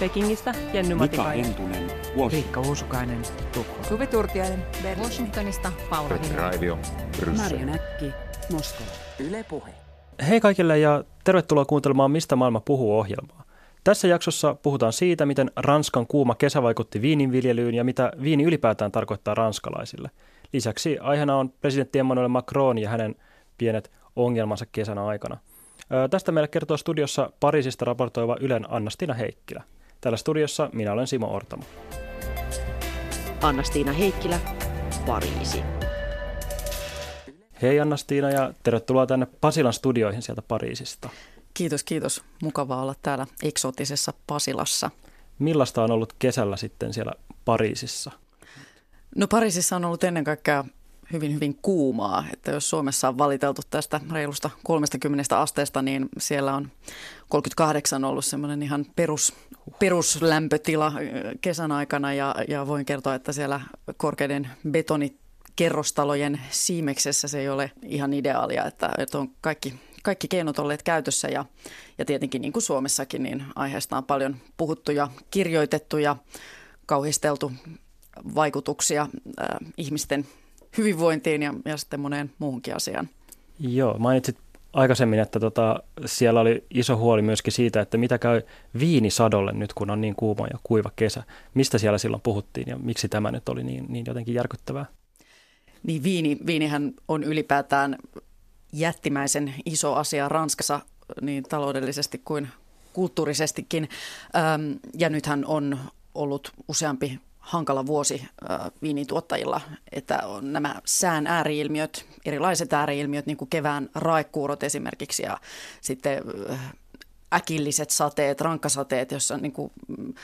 Pekingistä Jenny Mika Matikainen. Hentunen, Riikka. Uusukainen, Tukholma. Suvi Turtiainen, Berliini. Washingtonista Paula. Raivio. Marja Näkki, Moskova. Yle Puhe. Hei kaikille ja tervetuloa kuuntelemaan Mistä maailma puhuu ohjelmaa. Tässä jaksossa puhutaan siitä, miten Ranskan kuuma kesä vaikutti viininviljelyyn ja mitä viini ylipäätään tarkoittaa ranskalaisille. Lisäksi aiheena on presidentti Emmanuel Macron ja hänen pienet ongelmansa kesän aikana. Tästä meille kertoo studiossa Pariisista raportoiva Ylen Anna-Stina Heikkilä. Täällä studiossa minä olen Simo Ortamo. Anna-Stiina Heikkilä, Pariisi. Hei Anna-Stiina ja tervetuloa tänne Pasilan studioihin sieltä Pariisista. Kiitos, kiitos. Mukavaa olla täällä eksoottisessa Pasilassa. Millaista on ollut kesällä sitten siellä Pariisissa? No Pariisissa on ollut ennen kaikkea hyvin, hyvin kuumaa. Että jos Suomessa on valiteltu tästä reilusta 30 asteesta, niin siellä on 38 ollut semmoinen ihan perus, peruslämpötila kesän aikana. Ja, ja voin kertoa, että siellä korkeiden betonikerrostalojen siimeksessä se ei ole ihan ideaalia, että, että on kaikki, kaikki keinot olleet käytössä ja, ja tietenkin niin kuin Suomessakin, niin aiheesta on paljon puhuttu ja kirjoitettu ja kauhisteltu vaikutuksia äh, ihmisten hyvinvointiin ja, ja sitten moneen muuhunkin asiaan. Joo, mainitsit aikaisemmin, että tota, siellä oli iso huoli myöskin siitä, että mitä käy viinisadolle nyt, kun on niin kuuma ja kuiva kesä. Mistä siellä silloin puhuttiin ja miksi tämä nyt oli niin, niin jotenkin järkyttävää? Niin viini, viinihän on ylipäätään jättimäisen iso asia Ranskassa niin taloudellisesti kuin kulttuurisestikin. Ähm, ja nythän on ollut useampi hankala vuosi äh, viinituottajilla, että on nämä sään ääriilmiöt, erilaiset ääriilmiöt, niin kuin kevään raekuurot esimerkiksi ja sitten äh, äkilliset sateet, rankkasateet, jossa niin kuin, mm,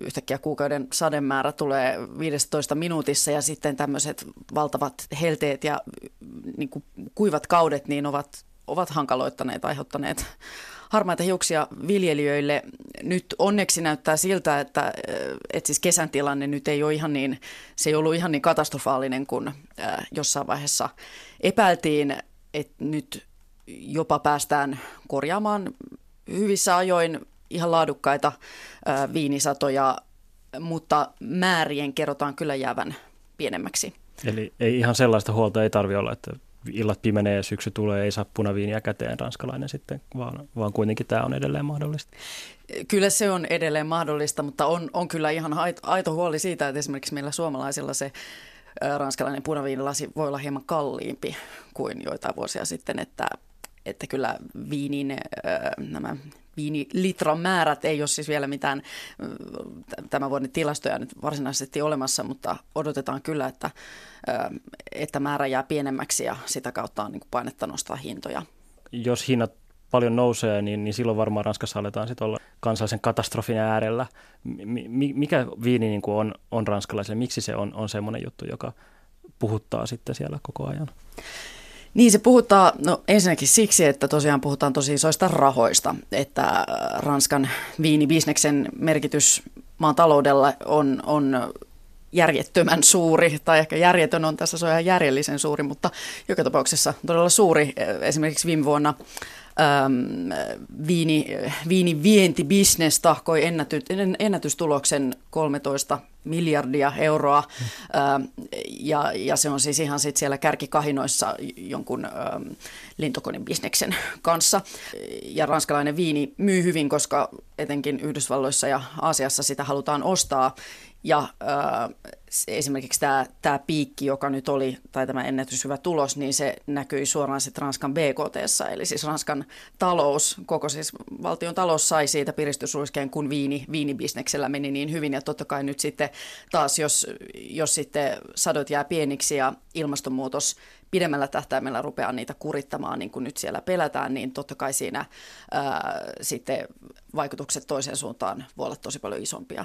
yhtäkkiä kuukauden sademäärä tulee 15 minuutissa ja sitten tämmöiset valtavat helteet ja mm, niin kuin kuivat kaudet niin ovat, ovat hankaloittaneet, aiheuttaneet harmaita hiuksia viljelijöille. Nyt onneksi näyttää siltä, että, että siis kesän tilanne nyt ei ole ihan niin, se ei ollut ihan niin katastrofaalinen kuin äh, jossain vaiheessa epäiltiin, että nyt jopa päästään korjaamaan hyvissä ajoin ihan laadukkaita äh, viinisatoja, mutta määrien kerrotaan kyllä jäävän pienemmäksi. Eli ei ihan sellaista huolta ei tarvi olla, että illat pimenee ja syksy tulee, ei saa punaviiniä käteen ranskalainen sitten, vaan, vaan kuitenkin tämä on edelleen mahdollista. Kyllä se on edelleen mahdollista, mutta on, on kyllä ihan aito huoli siitä, että esimerkiksi meillä suomalaisilla se ranskalainen punaviinilasi voi olla hieman kalliimpi kuin joitain vuosia sitten, että, että kyllä viinin nämä viinilitran määrät ei ole siis vielä mitään tämän vuoden tilastoja nyt varsinaisesti olemassa, mutta odotetaan kyllä, että, että määrä jää pienemmäksi ja sitä kautta on niin painetta nostaa hintoja. Jos hinnat paljon nousee, niin, niin silloin varmaan Ranskassa aletaan sitten olla kansallisen katastrofin äärellä. Mikä viini niin kuin on, on ranskalaisille? Miksi se on, on semmoinen juttu, joka puhuttaa sitten siellä koko ajan? Niin se puhutaan, no ensinnäkin siksi, että tosiaan puhutaan tosi isoista rahoista, että Ranskan viinibisneksen merkitys maan taloudella on, on järjettömän suuri, tai ehkä järjetön on tässä, se on ihan järjellisen suuri, mutta joka tapauksessa todella suuri. Esimerkiksi viime vuonna ähm, viini, viinivientibisnes tahkoi ennäty, ennätystuloksen 13 miljardia euroa ja, ja se on siis ihan sit siellä kärkikahinoissa jonkun ähm, lintukonebisneksen kanssa. Ja ranskalainen viini myy hyvin, koska etenkin Yhdysvalloissa ja Aasiassa sitä halutaan ostaa ja esimerkiksi tämä, tämä piikki, joka nyt oli, tai tämä ennätyshyvä tulos, niin se näkyi suoraan sitten Ranskan BKT, eli siis Ranskan talous, koko siis valtion talous sai siitä piristysruiskeen, kun viini, viinibisneksellä meni niin hyvin. Ja totta kai nyt sitten taas, jos, jos sitten sadot jää pieniksi ja ilmastonmuutos pidemmällä tähtäimellä rupeaa niitä kurittamaan, niin kuin nyt siellä pelätään, niin totta kai siinä ää, sitten vaikutukset toiseen suuntaan voi olla tosi paljon isompia.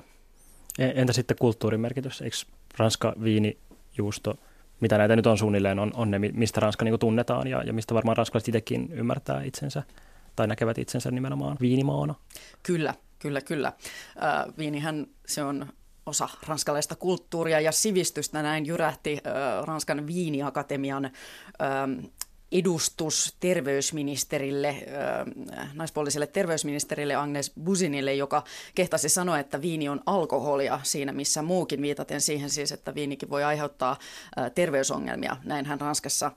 Entä sitten kulttuurin merkitys? Eikö Ranska viini, juusto, mitä näitä nyt on suunnilleen, on, on ne, mistä Ranska niin tunnetaan ja, ja mistä varmaan ranskalaiset itsekin ymmärtää itsensä tai näkevät itsensä nimenomaan viinimaana? Kyllä, kyllä, kyllä. Äh, viinihän se on osa ranskalaista kulttuuria ja sivistystä. Näin jyrähti äh, Ranskan viiniakatemian äh, edustus terveysministerille, naispuoliselle terveysministerille Agnes Businille, joka kehtasi sanoa, että viini on alkoholia siinä missä muukin, viitaten siihen siis, että viinikin voi aiheuttaa terveysongelmia. Näinhän Ranskassa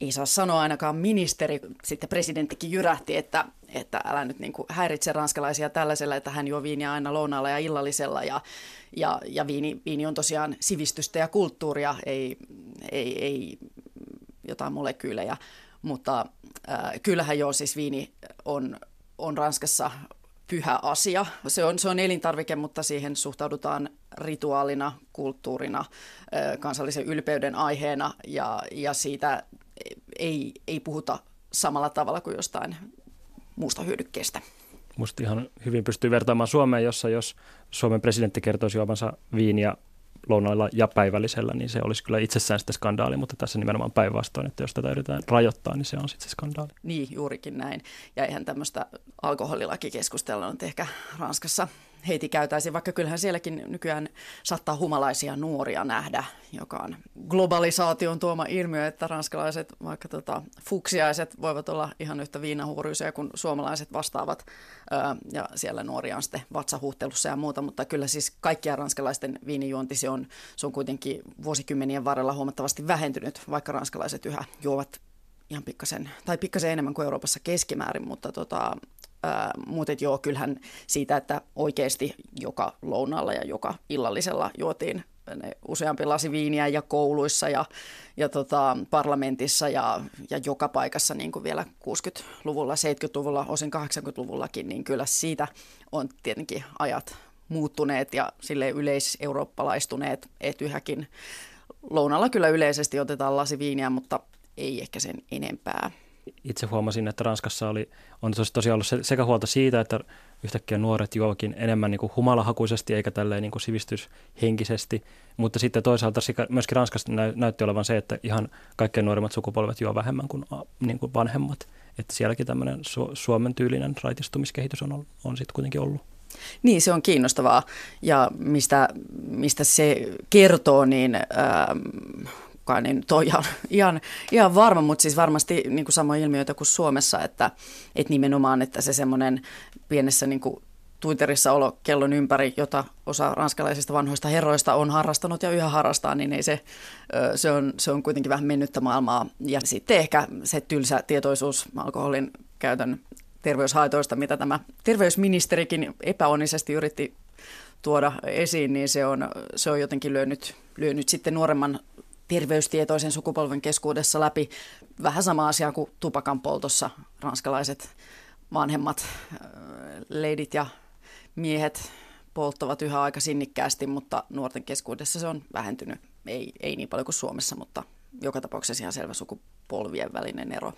ei saa sanoa ainakaan ministeri, sitten presidenttikin jyrähti, että, että älä nyt niin kuin häiritse ranskalaisia tällaisella, että hän juo viiniä aina lounaalla ja illallisella ja, ja, ja viini, viini on tosiaan sivistystä ja kulttuuria, ei, ei, ei jotain molekyylejä, mutta äh, kyllähän joo, siis viini on, on Ranskassa pyhä asia. Se on, se on elintarvike, mutta siihen suhtaudutaan rituaalina, kulttuurina, äh, kansallisen ylpeyden aiheena ja, ja siitä ei, ei puhuta samalla tavalla kuin jostain muusta hyödykkeestä. Musta ihan hyvin pystyy vertaamaan Suomeen, jossa jos Suomen presidentti kertoisi juomansa viiniä lounailla ja päivällisellä, niin se olisi kyllä itsessään sitten skandaali, mutta tässä nimenomaan päinvastoin, että jos tätä yritetään rajoittaa, niin se on sitten se skandaali. Niin, juurikin näin. Ja eihän tämmöistä alkoholilakikeskustelua nyt ehkä Ranskassa heiti käytäisiin, vaikka kyllähän sielläkin nykyään saattaa humalaisia nuoria nähdä, joka on globalisaation tuoma ilmiö, että ranskalaiset, vaikka tota, fuksiaiset voivat olla ihan yhtä viinahuuruisia kuin suomalaiset vastaavat, ja siellä nuoria on sitten vatsahuhtelussa ja muuta, mutta kyllä siis kaikkia ranskalaisten viinijuonti se on, se on kuitenkin vuosikymmenien varrella huomattavasti vähentynyt, vaikka ranskalaiset yhä juovat ihan pikkasen, tai pikkasen enemmän kuin Euroopassa keskimäärin, mutta tota, mutta joo, kyllähän siitä, että oikeasti joka lounaalla ja joka illallisella juotiin ne useampi lasi viiniä ja kouluissa ja, ja tota, parlamentissa ja, ja joka paikassa niin kuin vielä 60-luvulla, 70-luvulla, osin 80-luvullakin, niin kyllä siitä on tietenkin ajat muuttuneet ja sille yleiseurooppalaistuneet, että yhäkin lounalla kyllä yleisesti otetaan lasi viiniä, mutta ei ehkä sen enempää itse huomasin, että Ranskassa oli, on tosiaan ollut sekä huolta siitä, että yhtäkkiä nuoret juokin enemmän niin kuin humalahakuisesti eikä tälleen niin kuin sivistyshenkisesti, mutta sitten toisaalta myöskin Ranskassa näytti olevan se, että ihan kaikkein nuoremmat sukupolvet juo vähemmän kuin, niin kuin vanhemmat. Että sielläkin tämmöinen su- Suomen tyylinen raitistumiskehitys on, on, sitten kuitenkin ollut. Niin, se on kiinnostavaa. Ja mistä, mistä se kertoo, niin... Ähm, kukaan niin nyt ole ihan, ihan, ihan varma, mutta siis varmasti niin kuin samoja ilmiöitä kuin Suomessa, että, että nimenomaan, että se semmoinen pienessä niin kuin Twitterissä olo kellon ympäri, jota osa ranskalaisista vanhoista herroista on harrastanut ja yhä harrastaa, niin ei se, se, on, se on kuitenkin vähän mennyttä maailmaa. Ja sitten ehkä se tylsä tietoisuus alkoholin käytön terveyshaitoista, mitä tämä terveysministerikin epäonnisesti yritti tuoda esiin, niin se on, se on jotenkin lyönyt, lyönyt sitten nuoremman terveystietoisen sukupolven keskuudessa läpi. Vähän sama asia kuin tupakan poltossa ranskalaiset vanhemmat äh, leidit ja miehet polttavat yhä aika sinnikkäästi, mutta nuorten keskuudessa se on vähentynyt. Ei, ei niin paljon kuin Suomessa, mutta joka tapauksessa ihan selvä sukupolvien välinen ero.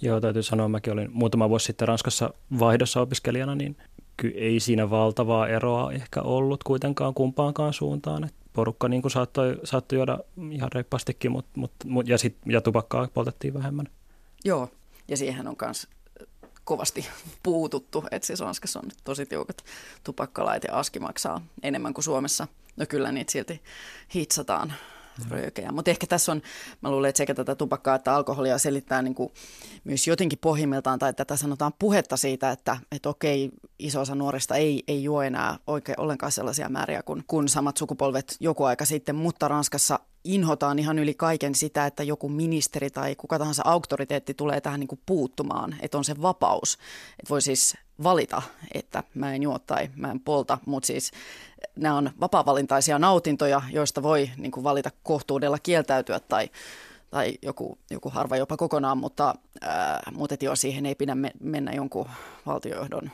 Joo, täytyy sanoa, mäkin olin muutama vuosi sitten Ranskassa vaihdossa opiskelijana, niin ei siinä valtavaa eroa ehkä ollut kuitenkaan kumpaankaan suuntaan. Et porukka niin kuin saattoi, saattoi juoda ihan reippaastikin, mut, mut, mut, ja, sit, ja tupakkaa poltettiin vähemmän. Joo, ja siihen on myös kovasti puututtu, että siis Ranskassa on tosi tiukat tupakkalait ja aski maksaa enemmän kuin Suomessa. No kyllä niitä silti hitsataan röökejä. Mutta ehkä tässä on, mä luulen, että sekä tätä tupakkaa että alkoholia selittää niin kuin myös jotenkin pohjimmiltaan, tai tätä sanotaan puhetta siitä, että, että okei, iso osa nuorista ei, ei juo enää oikein ollenkaan sellaisia määriä kuin, kuin samat sukupolvet joku aika sitten, mutta Ranskassa inhotaan ihan yli kaiken sitä, että joku ministeri tai kuka tahansa auktoriteetti tulee tähän niin kuin puuttumaan, että on se vapaus. Että voi siis valita, että mä en juo tai mä en polta, mutta siis nämä on vapaa-valintaisia nautintoja, joista voi niin kuin valita kohtuudella kieltäytyä tai, tai joku, joku harva jopa kokonaan, mutta, ää, mutta joo, siihen ei pidä me, mennä jonkun valtiojohdon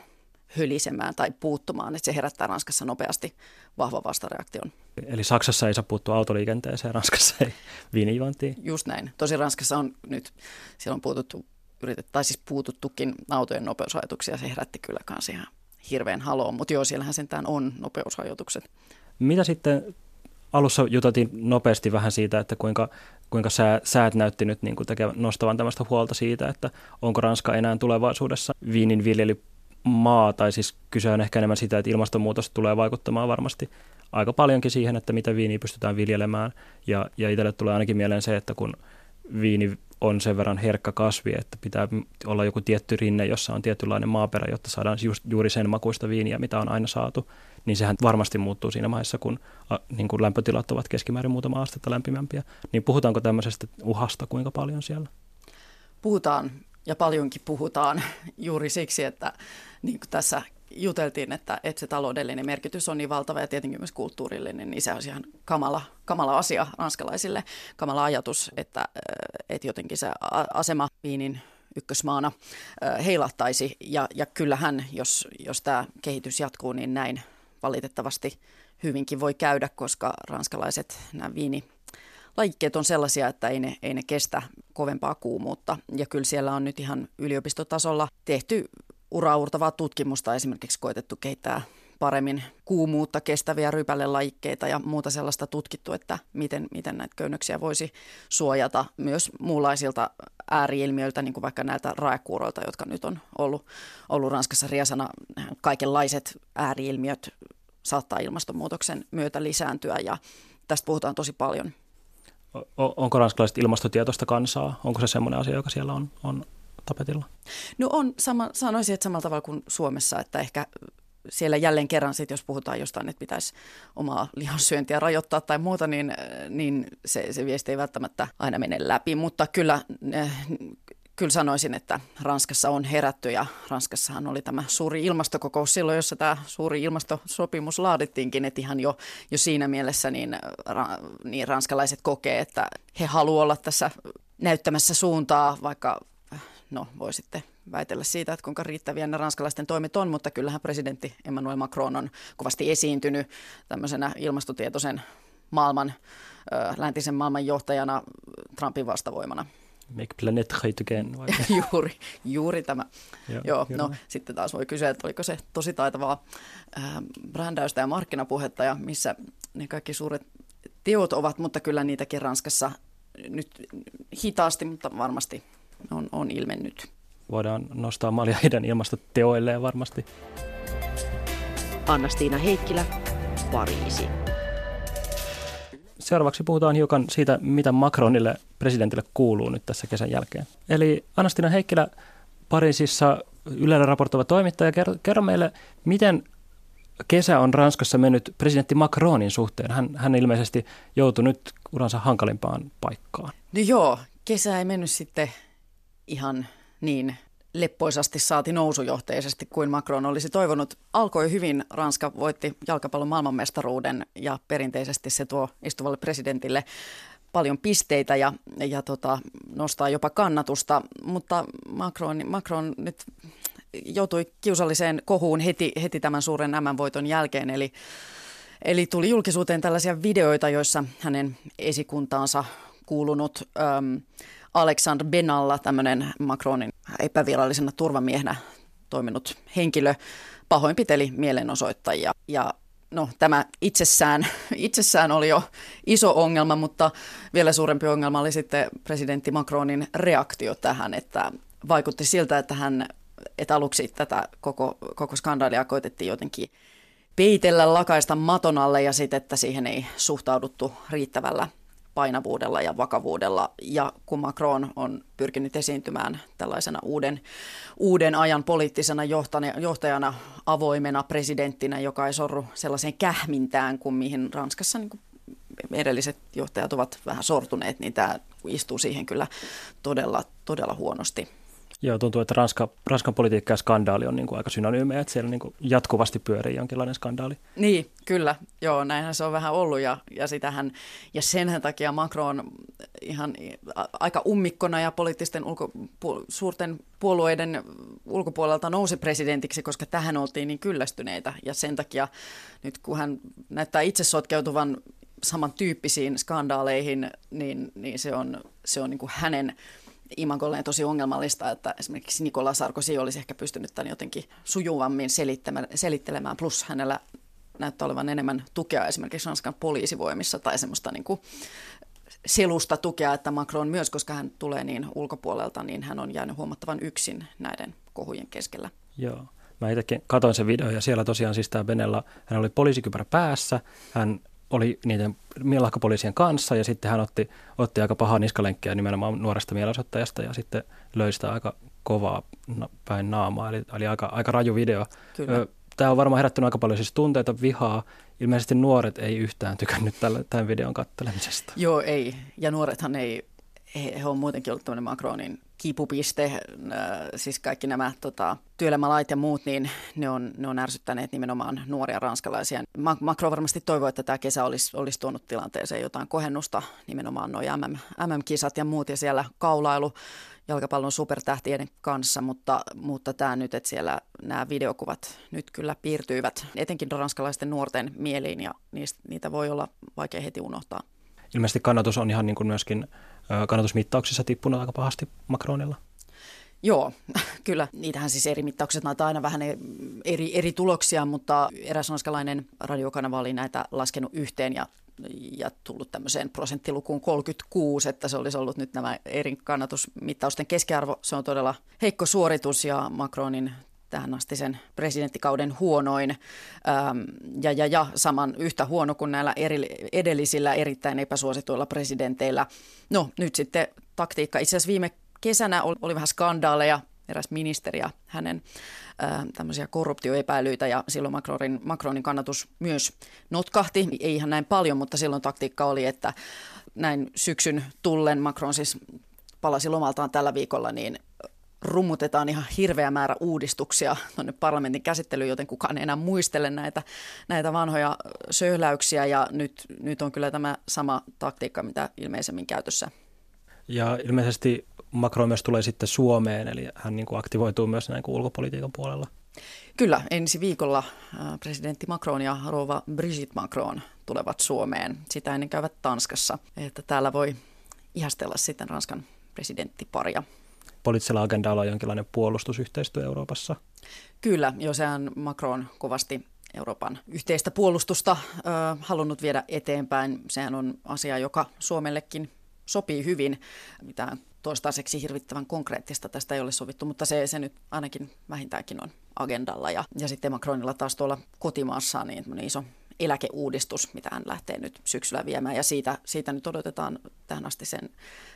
hölisemään tai puuttumaan, että se herättää Ranskassa nopeasti vahva vastareaktion. Eli Saksassa ei saa puuttua autoliikenteeseen, Ranskassa ei viinijuontiin. Just näin. Tosi Ranskassa on nyt, siellä on puututtu, yritet, tai siis puututtukin autojen nopeusrajoituksia, se herätti kyllä kans ihan hirveän haloon, mutta joo, siellähän sentään on nopeusrajoitukset. Mitä sitten alussa juteltiin nopeasti vähän siitä, että kuinka, kuinka sää, säät näytti nyt niin kuin tekevän, nostavan tämmöistä huolta siitä, että onko Ranska enää tulevaisuudessa viinin viljelymaa, tai siis kyse on ehkä enemmän sitä, että ilmastonmuutos tulee vaikuttamaan varmasti aika paljonkin siihen, että mitä viiniä pystytään viljelemään. Ja, ja itselle tulee ainakin mieleen se, että kun viini on sen verran herkkä kasvi, että pitää olla joku tietty rinne, jossa on tietynlainen maaperä, jotta saadaan just, juuri sen makuista viiniä, mitä on aina saatu. Niin sehän varmasti muuttuu siinä vaiheessa, kun, a, niin kun lämpötilat ovat keskimäärin muutama astetta lämpimämpiä. Niin puhutaanko tämmöisestä uhasta kuinka paljon siellä? Puhutaan ja paljonkin puhutaan juuri siksi, että niin kuin tässä juteltiin, että, että se taloudellinen merkitys on niin valtava ja tietenkin myös kulttuurillinen, niin se on ihan kamala, kamala asia ranskalaisille, kamala ajatus, että, että jotenkin se asema Viinin ykkösmaana heilahtaisi. Ja, ja kyllähän, jos, jos tämä kehitys jatkuu, niin näin valitettavasti hyvinkin voi käydä, koska ranskalaiset nämä viini lajikkeet on sellaisia, että ei ne, ei ne kestä kovempaa kuumuutta. Ja kyllä siellä on nyt ihan yliopistotasolla tehty uraurtavaa tutkimusta esimerkiksi koetettu kehittää paremmin kuumuutta kestäviä rypälelajikkeita ja muuta sellaista tutkittu, että miten, miten näitä köynnöksiä voisi suojata myös muunlaisilta ääriilmiöiltä, niin kuin vaikka näiltä raekuuroilta, jotka nyt on ollut, ollut Ranskassa riesana. Kaikenlaiset ääriilmiöt saattaa ilmastonmuutoksen myötä lisääntyä ja tästä puhutaan tosi paljon. Onko ranskalaiset ilmastotietoista kansaa? Onko se semmoinen asia, joka siellä on, on tapetilla? No on, sama, sanoisin, että samalla tavalla kuin Suomessa, että ehkä siellä jälleen kerran sit, jos puhutaan jostain, että pitäisi omaa lihansyöntiä rajoittaa tai muuta, niin, niin se, se viesti ei välttämättä aina mene läpi. Mutta kyllä, eh, kyllä sanoisin, että Ranskassa on herätty ja Ranskassahan oli tämä suuri ilmastokokous silloin, jossa tämä suuri ilmastosopimus laadittiinkin, että ihan jo, jo siinä mielessä niin, niin ranskalaiset kokee, että he haluavat olla tässä näyttämässä suuntaa, vaikka no voi sitten väitellä siitä, että kuinka riittäviä ne ranskalaisten toimet on, mutta kyllähän presidentti Emmanuel Macron on kovasti esiintynyt tämmöisenä ilmastotietoisen maailman, läntisen maailman johtajana Trumpin vastavoimana. Make planet great again. juuri, juuri tämä. Joo, Joo no sitten taas voi kysyä, että oliko se tosi taitavaa äh, brändäystä ja markkinapuhetta ja missä ne kaikki suuret teot ovat, mutta kyllä niitäkin Ranskassa nyt hitaasti, mutta varmasti on, on ilmennyt. Voidaan nostaa Malia heidän ilmastoteoilleen varmasti. Anna-Stiina Heikkilä, Pariisi. Seuraavaksi puhutaan hiukan siitä, mitä Macronille presidentille kuuluu nyt tässä kesän jälkeen. Eli Anastina Heikkilä, Pariisissa Ylellä raportoiva toimittaja, kerro, kerro meille, miten kesä on Ranskassa mennyt presidentti Macronin suhteen. Hän, hän ilmeisesti joutui nyt uransa hankalimpaan paikkaan. No joo, kesä ei mennyt sitten ihan niin leppoisasti saati nousujohteisesti kuin Macron olisi toivonut. Alkoi hyvin, Ranska voitti jalkapallon maailmanmestaruuden ja perinteisesti se tuo istuvalle presidentille paljon pisteitä ja, ja tota, nostaa jopa kannatusta, mutta Macron, Macron nyt joutui kiusalliseen kohuun heti, heti tämän suuren M-voiton jälkeen, eli, eli tuli julkisuuteen tällaisia videoita, joissa hänen esikuntaansa kuulunut äm, Alexander Benalla, tämmöinen Macronin epävirallisena turvamiehenä toiminut henkilö, pahoinpiteli mielenosoittajia. Ja no, tämä itsessään, itsessään oli jo iso ongelma, mutta vielä suurempi ongelma oli sitten presidentti Macronin reaktio tähän, että vaikutti siltä, että hän että aluksi tätä koko, koko skandaalia koitettiin jotenkin peitellä, lakaista maton alle ja sitten, että siihen ei suhtauduttu riittävällä painavuudella ja vakavuudella. Ja kun Macron on pyrkinyt esiintymään tällaisena uuden, uuden ajan poliittisena johtajana, avoimena presidenttinä, joka ei sorru sellaiseen kähmintään kuin mihin Ranskassa niin kuin edelliset johtajat ovat vähän sortuneet, niin tämä istuu siihen kyllä todella, todella huonosti. Joo, tuntuu, että Ranska, Ranskan politiikka ja skandaali on niin kuin aika synonyymejä, että siellä niin kuin jatkuvasti pyörii jonkinlainen skandaali. Niin, kyllä. Joo, näinhän se on vähän ollut ja, ja, sitähän, ja senhän takia Macron ihan aika ummikkona ja poliittisten ulko, pu, suurten puolueiden ulkopuolelta nousi presidentiksi, koska tähän oltiin niin kyllästyneitä ja sen takia nyt kun hän näyttää itse sotkeutuvan samantyyppisiin skandaaleihin, niin, niin se on, se on niin kuin hänen imagolleen tosi ongelmallista, että esimerkiksi Nikola Sarkozy olisi ehkä pystynyt tämän jotenkin sujuvammin selittelemään, plus hänellä näyttää olevan enemmän tukea esimerkiksi Ranskan poliisivoimissa tai semmoista niin kuin selusta tukea, että Macron myös, koska hän tulee niin ulkopuolelta, niin hän on jäänyt huomattavan yksin näiden kohujen keskellä. Joo. Mä itsekin katsoin sen video ja siellä tosiaan siis tämä Benella, hän oli poliisikypärä päässä, hän oli niiden mielahkapoliisien kanssa ja sitten hän otti, otti aika pahaa niskalenkkiä nimenomaan nuoresta mielenosoittajasta ja sitten löi sitä aika kovaa päin naamaa, eli, eli aika, aika raju video. Kyllä. Tämä on varmaan herättänyt aika paljon siis tunteita, vihaa. Ilmeisesti nuoret ei yhtään tykännyt tällä, tämän videon kattelemisesta. Joo, ei. Ja nuorethan ei, he, he on muutenkin ollut tämmöinen Macronin kipupiste, äh, siis kaikki nämä tota, työelämälait ja muut, niin ne on, ne on ärsyttäneet nimenomaan nuoria ranskalaisia. Macron varmasti toivoo, että tämä kesä olisi, olisi tuonut tilanteeseen jotain kohennusta, nimenomaan nuo MM, MM-kisat ja muut ja siellä kaulailu jalkapallon supertähtien kanssa, mutta, mutta tämä nyt, että siellä nämä videokuvat nyt kyllä piirtyivät etenkin ranskalaisten nuorten mieliin ja niistä, niitä voi olla vaikea heti unohtaa. Ilmeisesti kannatus on ihan niin kuin myöskin kannatusmittauksissa tippunut aika pahasti Macronilla. Joo, kyllä. Niitähän siis eri mittaukset näitä aina vähän eri, eri tuloksia, mutta eräs ranskalainen radiokanava oli näitä laskenut yhteen ja, ja tullut tämmöiseen prosenttilukuun 36, että se olisi ollut nyt nämä eri kannatusmittausten keskiarvo. Se on todella heikko suoritus ja Macronin tähän asti sen presidenttikauden huonoin ähm, ja, ja, ja saman yhtä huono kuin näillä eri, edellisillä erittäin epäsuosituilla presidenteillä. No nyt sitten taktiikka. Itse asiassa viime kesänä oli, oli vähän skandaaleja, eräs ministeri ja hänen äh, tämmöisiä korruptioepäilyitä ja silloin Macronin, Macronin kannatus myös notkahti. Ei ihan näin paljon, mutta silloin taktiikka oli, että näin syksyn tullen Macron siis palasi lomaltaan tällä viikolla, niin rummutetaan ihan hirveä määrä uudistuksia tuonne parlamentin käsittelyyn, joten kukaan ei enää muistele näitä, näitä vanhoja söhläyksiä ja nyt, nyt on kyllä tämä sama taktiikka, mitä ilmeisemmin käytössä. Ja ilmeisesti Macron myös tulee sitten Suomeen, eli hän niin kuin aktivoituu myös näin kuin ulkopolitiikan puolella. Kyllä, ensi viikolla presidentti Macron ja rouva Brigitte Macron tulevat Suomeen. Sitä ennen käyvät Tanskassa, että täällä voi ihastella sitten Ranskan presidenttiparia poliittisella agendalla on jonkinlainen puolustusyhteistyö Euroopassa? Kyllä, jo sehän Macron kovasti Euroopan yhteistä puolustusta ö, halunnut viedä eteenpäin. Sehän on asia, joka Suomellekin sopii hyvin. Mitään toistaiseksi hirvittävän konkreettista tästä ei ole sovittu, mutta se, se nyt ainakin vähintäänkin on agendalla. Ja, ja sitten Macronilla taas tuolla kotimaassaan niin iso eläkeuudistus, mitä hän lähtee nyt syksyllä viemään. Ja siitä, siitä nyt odotetaan tähän asti sen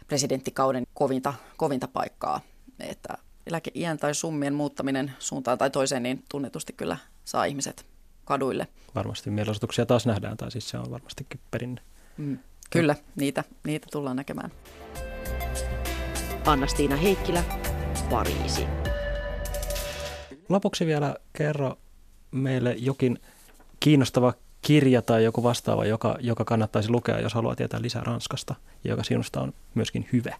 presidenttikauden kovinta, kovinta paikkaa, että eläkeiän tai summien muuttaminen suuntaan tai toiseen, niin tunnetusti kyllä saa ihmiset kaduille. Varmasti mielenosoituksia taas nähdään, tai siis se on varmastikin perinne. Mm, kyllä, niitä, niitä tullaan näkemään. Anna-Stiina Heikkilä, Pariisi. Lopuksi vielä kerro meille jokin kiinnostava kirja tai joku vastaava, joka, joka kannattaisi lukea, jos haluaa tietää lisää Ranskasta ja joka sinusta on myöskin hyvä?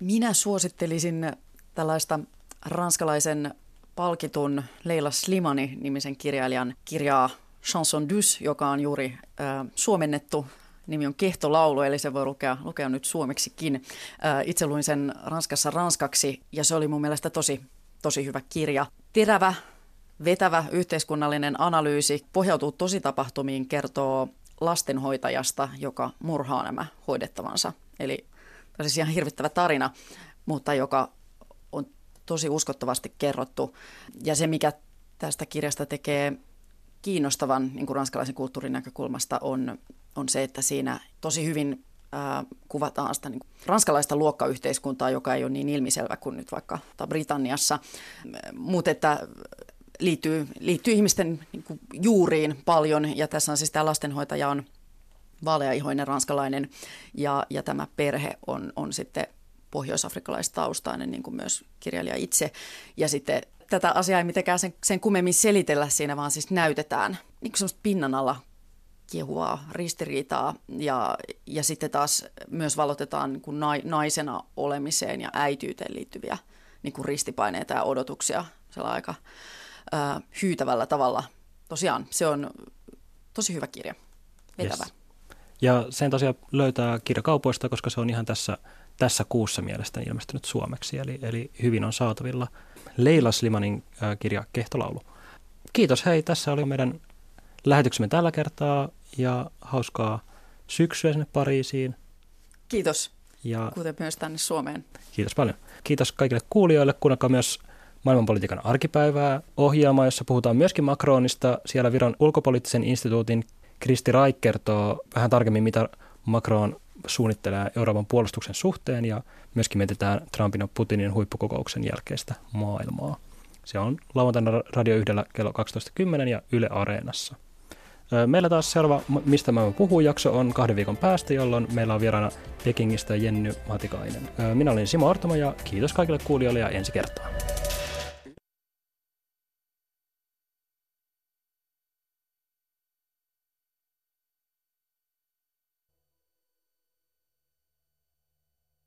Minä suosittelisin tällaista ranskalaisen palkitun Leila Slimani-nimisen kirjailijan kirjaa Chanson dus, joka on juuri äh, suomennettu nimi on Kehtolaulu, eli se voi lukea, lukea nyt suomeksikin. Itse luin sen Ranskassa ranskaksi ja se oli mun mielestä tosi, tosi hyvä kirja. Terävä, vetävä yhteiskunnallinen analyysi pohjautuu tositapahtumiin, kertoo lastenhoitajasta, joka murhaa nämä hoidettavansa. Eli tämä siis ihan hirvittävä tarina, mutta joka on tosi uskottavasti kerrottu. Ja se, mikä tästä kirjasta tekee kiinnostavan niin kuin ranskalaisen kulttuurin näkökulmasta, on, on se, että siinä tosi hyvin kuvataan sitä niin ranskalaista luokkayhteiskuntaa, joka ei ole niin ilmiselvä kuin nyt vaikka Britanniassa. Mutta että liittyy, liittyy ihmisten niin kuin, juuriin paljon. Ja tässä on siis tämä lastenhoitaja on vaaleaihoinen ranskalainen. Ja, ja tämä perhe on, on sitten pohjoisafrikkalaistaustainen, niin kuin myös kirjailija itse. Ja sitten tätä asiaa ei mitenkään sen, sen kummemmin selitellä siinä, vaan siis näytetään niin kuin semmoista pinnan alla kiehuvaa ristiriitaa. Ja, ja sitten taas myös valotetaan niin kuin naisena olemiseen ja äityyteen liittyviä niin kuin ristipaineita ja odotuksia. Sellainen aika ää, hyytävällä tavalla. Tosiaan se on tosi hyvä kirja, vetävä. Yes. Ja sen tosiaan löytää kirjakaupoista, koska se on ihan tässä, tässä kuussa mielestäni ilmestynyt suomeksi, eli, eli hyvin on saatavilla Leila Slimanin ää, kirja Kehtolaulu. Kiitos hei, tässä oli meidän lähetyksemme tällä kertaa ja hauskaa syksyä sinne Pariisiin. Kiitos, ja kuten myös tänne Suomeen. Kiitos paljon. Kiitos kaikille kuulijoille. Kuunnelkaa myös maailmanpolitiikan arkipäivää ohjelmaa, jossa puhutaan myöskin Macronista. Siellä Viron ulkopoliittisen instituutin Kristi Raik kertoo vähän tarkemmin, mitä Macron suunnittelee Euroopan puolustuksen suhteen ja myöskin mietitään Trumpin ja Putinin huippukokouksen jälkeistä maailmaa. Se on lauantaina Radio 1 kello 12.10 ja Yle Areenassa. Meillä taas seuraava Mistä mä puhun jakso on kahden viikon päästä, jolloin meillä on vieraana Pekingistä Jenny Matikainen. Minä olin Simo Artoma ja kiitos kaikille kuulijoille ja ensi kertaan.